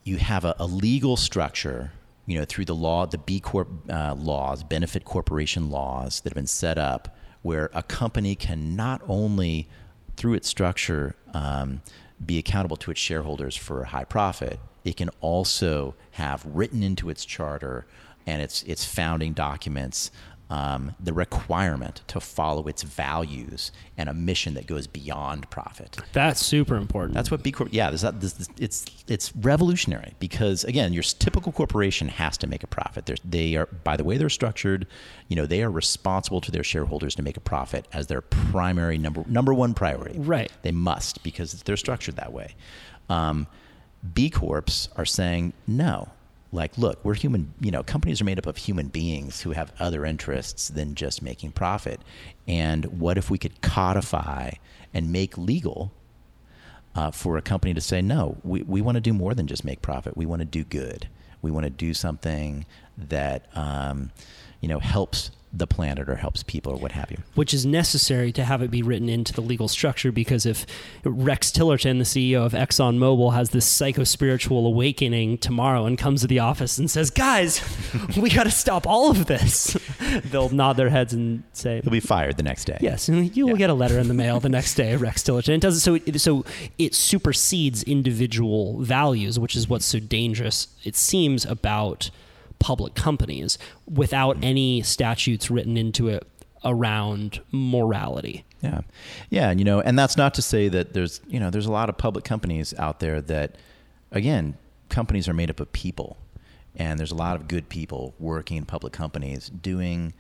[SPEAKER 2] you have a, a legal structure, you know, through the law, the B Corp uh, laws, benefit corporation laws that have been set up, where a company can not only, through its structure, um, be accountable to its shareholders for a high profit, it can also have written into its charter and its its founding documents um, the requirement to follow its values and a mission that goes beyond profit.
[SPEAKER 1] That's super important.
[SPEAKER 2] That's what B Corp. Yeah, there's that, this, this, it's it's revolutionary because again, your typical corporation has to make a profit. They're, they are, by the way they're structured, you know, they are responsible to their shareholders to make a profit as their primary number number one priority.
[SPEAKER 1] Right.
[SPEAKER 2] They must because they're structured that way. Um, B Corps are saying no. Like, look, we're human, you know, companies are made up of human beings who have other interests than just making profit. And what if we could codify and make legal uh, for a company to say, no, we, we want to do more than just make profit. We want to do good. We want to do something that, um, you know, helps the planet or helps people or what have you.
[SPEAKER 1] which is necessary to have it be written into the legal structure because if Rex Tillerson, the CEO of ExxonMobil, has this psycho spiritual awakening tomorrow and comes to the office and says, Guys, (laughs) we got to stop all of this, (laughs) they'll nod their heads and say,
[SPEAKER 2] He'll be fired the next day.
[SPEAKER 1] Yes, and you will
[SPEAKER 2] Yeah.
[SPEAKER 1] get a letter in the mail the next day, Rex Tillerson. It doesn't so it, so it supersedes individual values, which is what's so dangerous. It seems about public companies without any statutes written into it around morality.
[SPEAKER 2] Yeah. Yeah. You know, and that's not to say that there's, you know, there's a lot of public companies out there that, again, companies are made up of people. And there's a lot of good people working in public companies doing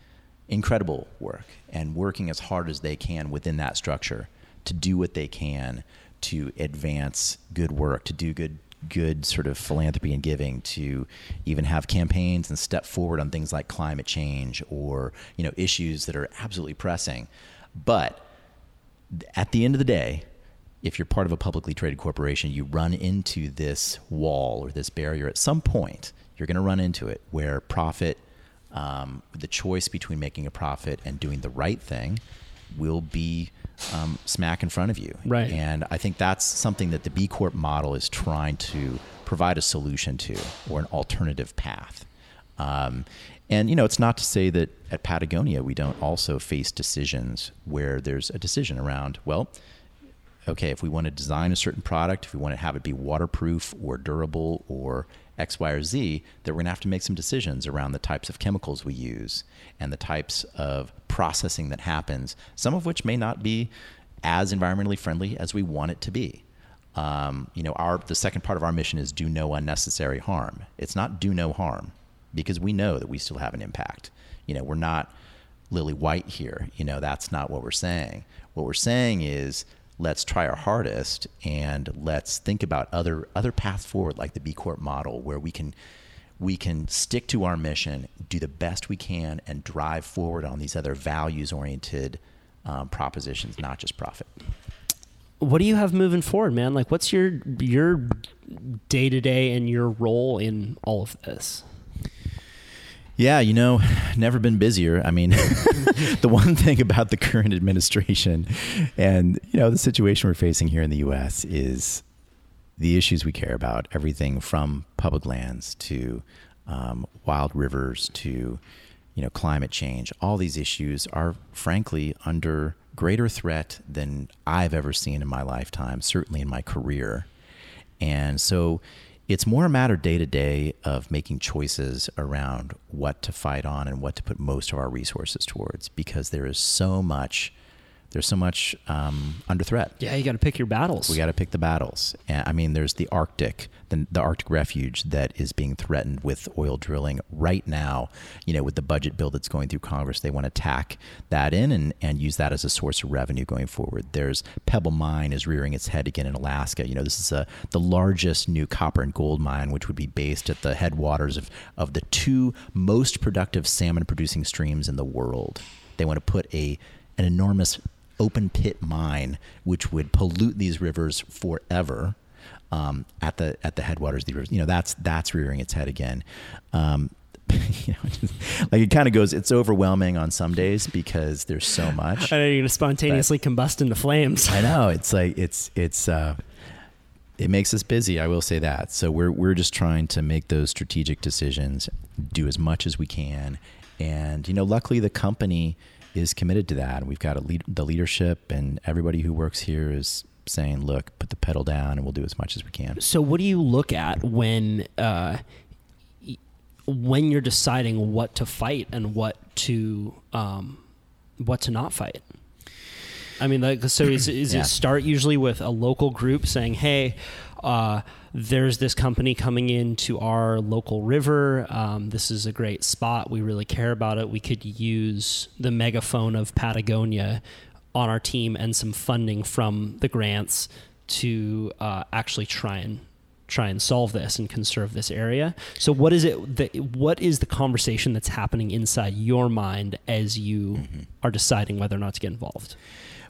[SPEAKER 2] incredible work and working as hard as they can within that structure to do what they can to advance good work, to do good good sort of philanthropy and giving to even have campaigns and step forward on things like climate change or you know issues that are absolutely pressing. But at the end of the day if you're part of a publicly traded corporation you run into this wall or this barrier at some point. You're going to run into it where profit um, the choice between making a profit and doing the right thing will be um, smack in front of you.
[SPEAKER 1] Right.
[SPEAKER 2] And I think that's something that the B Corp model is trying to provide a solution to or an alternative path. Um, and, you know, it's not to say that at Patagonia we don't also face decisions where there's a decision around, well, okay, if we want to design a certain product, if we want to have it be waterproof or durable or X, Y, or Z, that we're going to have to make some decisions around the types of chemicals we use and the types of processing that happens, some of which may not be as environmentally friendly as we want it to be. Um, you know, our the second part of our mission is do no unnecessary harm. It's not do no harm because we know that we still have an impact. You know, we're not lily white here. You know, that's not what we're saying. What we're saying is let's try our hardest and let's think about other other paths forward like the B Corp model where we can we can stick to our mission, do the best we can, and drive forward on these other values oriented um, propositions, not just profit.
[SPEAKER 1] What do you have moving forward, man? Like, what's your your day to day and your role in all of this?
[SPEAKER 2] Yeah, you know, (sighs) never been busier. I mean, (laughs) the one thing about the current administration and, you know, the situation we're facing here in the US is the issues we care about, everything from public lands to um, wild rivers to, you know, climate change. All these issues are frankly under greater threat than I've ever seen in my lifetime, certainly in my career. And so it's more a matter day to day of making choices around what to fight on and what to put most of our resources towards because there is so much there's so much um, under threat.
[SPEAKER 1] Yeah, you got to pick your battles.
[SPEAKER 2] We got to pick the battles. I mean, there's the Arctic, the, the Arctic refuge that is being threatened with oil drilling right now. You know, with the budget bill that's going through Congress, they want to tack that in and, and use that as a source of revenue going forward. There's Pebble Mine is rearing its head again in Alaska. You know, this is a, the largest new copper and gold mine, which would be based at the headwaters of, of the two most productive salmon producing streams in the world. They want to put a an enormous open pit mine, which would pollute these rivers forever. Um, at the at the headwaters of the rivers, you know that's that's rearing its head again. Um, (laughs) you know, just, like it kind of goes. It's overwhelming on some days because there's so much.
[SPEAKER 1] I know you're going to spontaneously combust into flames.
[SPEAKER 2] I know it's like it's it's uh, it makes us busy. I will say that. So we're we're just trying to make those strategic decisions, do as much as we can, and you know, luckily the company is committed to that. We've got lead, the leadership and everybody who works here is saying, "Look, put the pedal down, and we'll do as much as we can."
[SPEAKER 1] So, what do you look at when uh, when you're deciding what to fight and what to um, what to not fight? I mean, like, so is, is yeah. it start usually with a local group saying, "Hey, uh, there's this company coming into our local river. Um, this is a great spot. We really care about it. We could use the megaphone of Patagonia on our team and some funding from the grants to uh, actually try and try and solve this and conserve this area. So what is it that what is the conversation that's happening inside your mind as you mm-hmm. are deciding whether or not to get involved?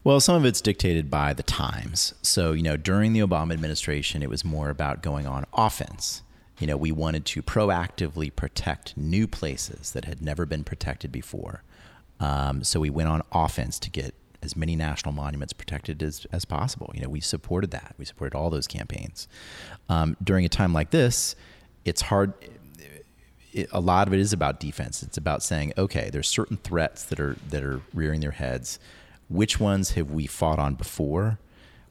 [SPEAKER 2] Well, some of it's dictated by the times. So, you know, during the Obama administration, it was more about going on offense. You know, we wanted to proactively protect new places that had never been protected before. Um, so we went on offense to get as many national monuments protected as, as possible. You know, we supported that. We supported all those campaigns. Um, during a time like this, it's hard. It, a lot of it is about defense. It's about saying, okay, there's certain threats that are that are rearing their heads which ones have we fought on before?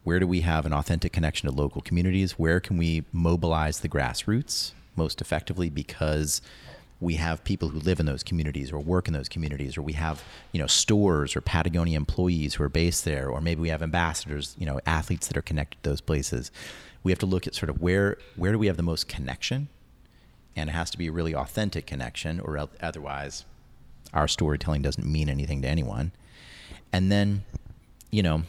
[SPEAKER 2] Where do we have an authentic connection to local communities? Where can we mobilize the grassroots most effectively because we have people who live in those communities or work in those communities or we have you know stores or patagonia employees who are based there or maybe we have ambassadors you know athletes that are connected to those places we have to look at sort of where where do we have the most connection and it has to be a really authentic connection or otherwise our storytelling doesn't mean anything to anyone and then you know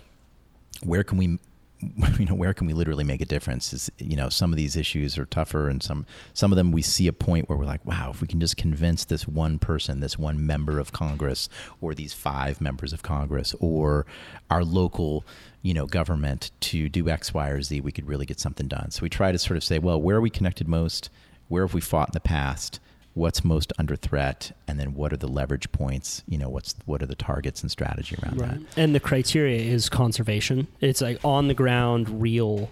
[SPEAKER 2] where can we (laughs) you know where can we literally make a difference is you know some of these issues are tougher and some some of them we see a point where we're like wow if we can just convince this one person this one member of congress or these five members of congress or our local you know government to do x y or z we could really get something done. So we try to sort of say well where are we connected most? Where have we fought in the past what's most under threat and then what are the leverage points you know what's what are the targets and strategy around right. that
[SPEAKER 1] and the criteria is conservation it's like on the ground real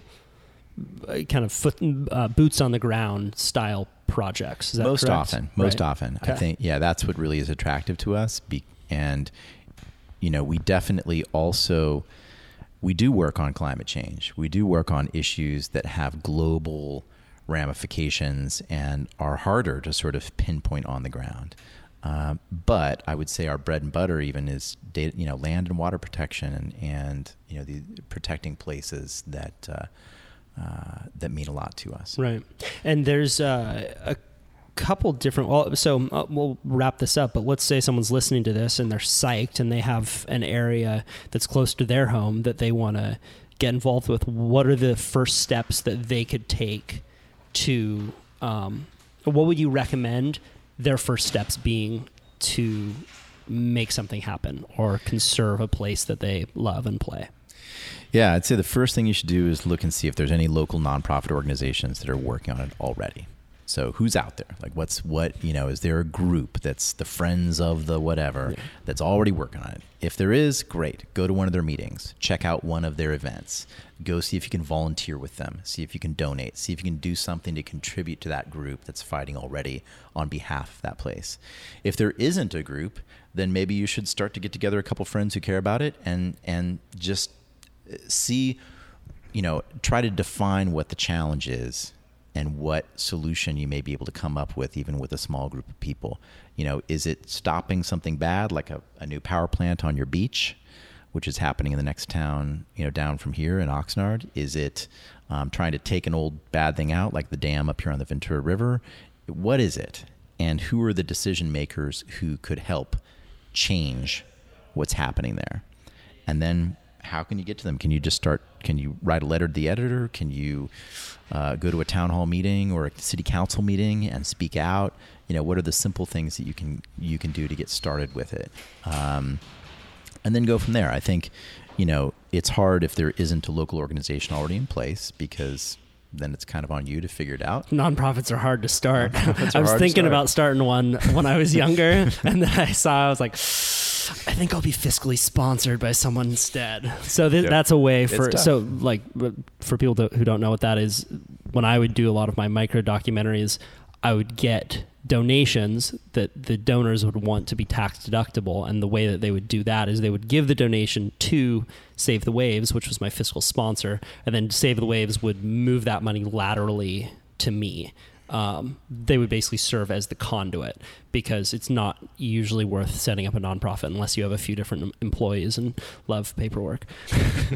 [SPEAKER 1] kind of foot uh, boots on the ground style projects
[SPEAKER 2] most
[SPEAKER 1] correct?
[SPEAKER 2] often most right. often okay. i think yeah that's what really is attractive to us Be- and you know we definitely also we do work on climate change. We do work on issues that have global ramifications and are harder to sort of pinpoint on the ground. Uh, but I would say our bread and butter even is data, you know, land and water protection and, and you know, the protecting places that uh, uh, that mean a lot to us.
[SPEAKER 1] Right. And there's uh, a couple different. Well, so uh, we'll wrap this up. But let's say someone's listening to this and they're psyched and they have an area that's close to their home that they want to get involved with. What are the first steps that they could take to? Um, what would you recommend their first steps being to make something happen or conserve a place that they love and play?
[SPEAKER 2] Yeah, I'd say the first thing you should do is look and see if there's any local nonprofit organizations that are working on it already. So who's out there? Like what's what, you know, is there a group that's the friends of the whatever yeah. that's already working on it? If there is, great. Go to one of their meetings, check out one of their events. Go see if you can volunteer with them, see if you can donate, see if you can do something to contribute to that group that's fighting already on behalf of that place. If there isn't a group, then maybe you should start to get together a couple friends who care about it and and just uh, see you know, try to define what the challenge is and what solution you may be able to come up with, even with a small group of people. You know, is it stopping something bad like a, a new power plant on your beach, which is happening in the next town, you know, down from here in Oxnard? Is it um, trying to take an old bad thing out like the dam up here on the Ventura River? What is it? And who are the decision makers who could help change what's happening there? And then how can you get to them? Can you just start? Can you write a letter to the editor? Can you uh, go to a town hall meeting or a city council meeting and speak out? You know, what are the simple things that you can you can do to get started with it, um, and then go from there. I think, you know, it's hard if there isn't a local organization already in place because then it's kind of on you to figure it out.
[SPEAKER 1] Nonprofits are hard to start. I was thinking about starting one when I was younger, (laughs) and then I saw I was like I think I'll be fiscally sponsored by someone instead. So th- yep. that's a way for so like for people to, who don't know what that is. When I would do a lot of my micro documentaries, I would get donations that the donors would want to be tax deductible, and the way that they would do that is they would give the donation to Save the Waves, which was my fiscal sponsor, and then Save the Waves would move that money laterally to me um, they would basically serve as the conduit because it's not usually worth setting up a nonprofit unless you have a few different employees and love paperwork.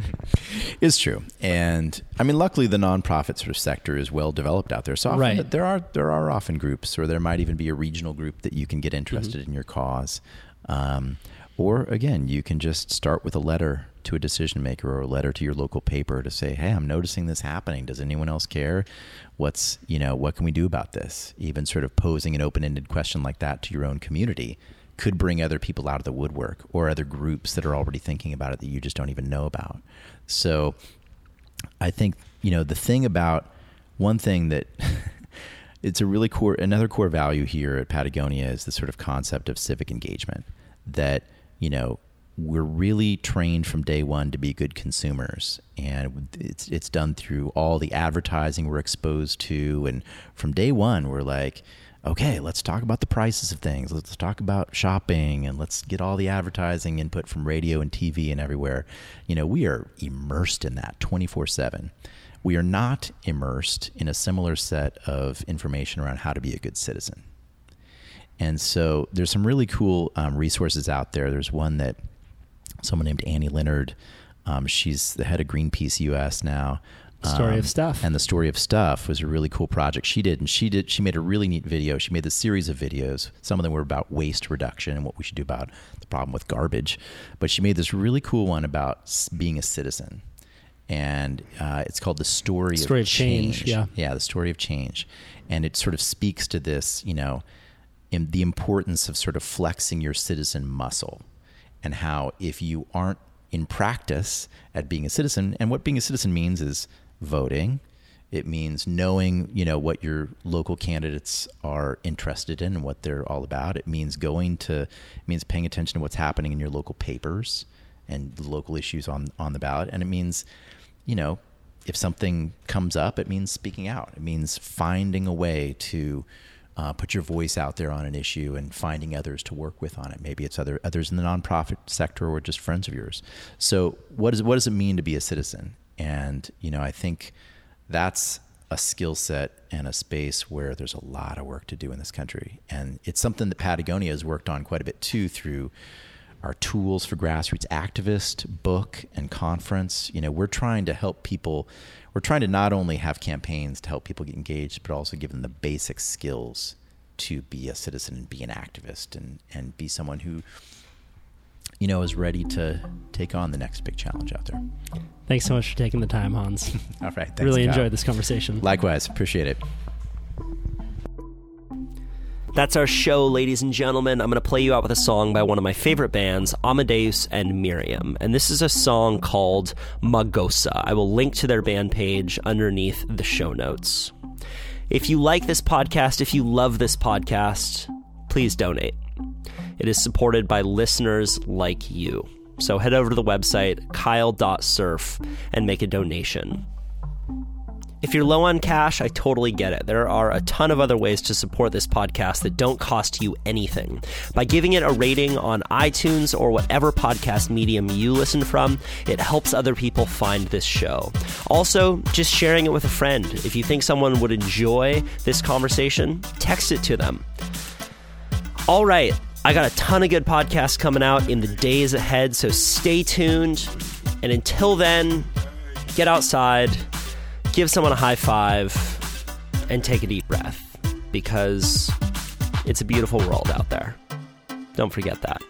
[SPEAKER 1] (laughs)
[SPEAKER 2] it's true, and I mean, luckily the nonprofit sort of sector is well developed out there. So often right. there are there are often groups, or there might even be a regional group that you can get interested mm-hmm. in your cause. Um, or again, you can just start with a letter to a decision maker or a letter to your local paper to say, "Hey, I'm noticing this happening. Does anyone else care? What's, you know, what can we do about this?" Even sort of posing an open-ended question like that to your own community could bring other people out of the woodwork or other groups that are already thinking about it that you just don't even know about. So, I think, you know, the thing about one thing that (laughs) it's a really core another core value here at Patagonia is the sort of concept of civic engagement that you know, we're really trained from day one to be good consumers. And it's it's done through all the advertising we're exposed to. And from day one we're like okay let's talk about the prices of things. Let's talk about shopping and let's get all the advertising input from radio and TV and everywhere. You know we are immersed in that 24/7 we are not immersed in a similar set of information around how to be a good citizen and so there's some really cool um, resources out there. There's one that someone named Annie Leonard, um, she's the head of Greenpeace US now.
[SPEAKER 1] Story um, of Stuff.
[SPEAKER 2] And the Story of Stuff was a really cool project she did. And she did she made a really neat video. She made a series of videos. Some of them were about waste reduction and what we should do about the problem with garbage. But she made this really cool one about being a citizen. And uh, it's called The Story,
[SPEAKER 1] story of,
[SPEAKER 2] of change.
[SPEAKER 1] change. Yeah.
[SPEAKER 2] Yeah, The Story of Change. And it sort of speaks to this, you know, the importance of sort of flexing your citizen muscle and how if you aren't in practice at being a citizen and what being a citizen means is voting. It means knowing you know what your local candidates are interested in and what they're all about. It means going to it means paying attention to what's happening in your local papers and the local issues on on the ballot. And it means you know if something comes up it means speaking out. It means finding a way to uh, put your voice out there on an issue and finding others to work with on it. Maybe it's other others in the nonprofit sector or just friends of yours. So what is what does it mean to be a citizen? And you know, I think that's a skill set and a space where there's a lot of work to do in this country. And it's something that Patagonia has worked on quite a bit too through our tools for grassroots activist book and conference. You know, we're trying to help people. We're trying to not only have campaigns to help people get engaged, but also give them the basic skills to be a citizen and be an activist and, and be someone who, you know, is ready to take on the next big challenge out there.
[SPEAKER 1] Thanks so much for taking the time, Hans. (laughs)
[SPEAKER 2] All right. Thanks,
[SPEAKER 1] really
[SPEAKER 2] Kyle.
[SPEAKER 1] enjoyed this conversation.
[SPEAKER 2] Likewise. Appreciate it.
[SPEAKER 1] That's our show, ladies and gentlemen. I'm going to play you out with a song by one of my favorite bands, Amadou and Mariam. And this is a song called Magosa. I will link to their band page underneath the show notes. If you like this podcast, if you love this podcast, please donate. It is supported by listeners like you. So head over to the website, kyle.surf, and make a donation. If you're low on cash, I totally get it. There are a ton of other ways to support this podcast that don't cost you anything. By giving it a rating on iTunes or whatever podcast medium you listen from, it helps other people find this show. Also, just sharing it with a friend. If you think someone would enjoy this conversation, text it to them. All right, I got a ton of good podcasts coming out in the days ahead, so stay tuned. And until then, get outside give someone a high five and take a deep breath because it's a beautiful world out there. Don't forget that.